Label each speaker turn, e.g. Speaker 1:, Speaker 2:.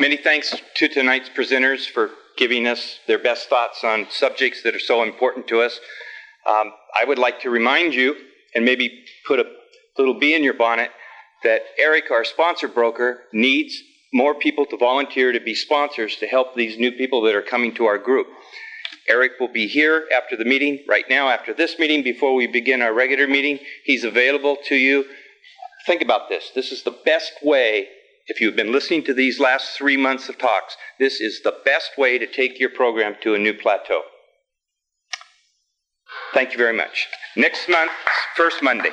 Speaker 1: Many thanks to tonight's presenters for giving us their best thoughts on subjects that are so important to us. Um, I would like to remind you, and maybe put a little bee in your bonnet, that Eric, our sponsor broker, needs more people to volunteer to be sponsors to help these new people that are coming to our group. Eric will be here after the meeting, right now, after this meeting, before we begin our regular meeting. He's available to you. Think about this. This is the best way, if you've been listening to these last three months of talks, this is the best way to take your program to a new plateau. Thank you very much. Next month, first Monday.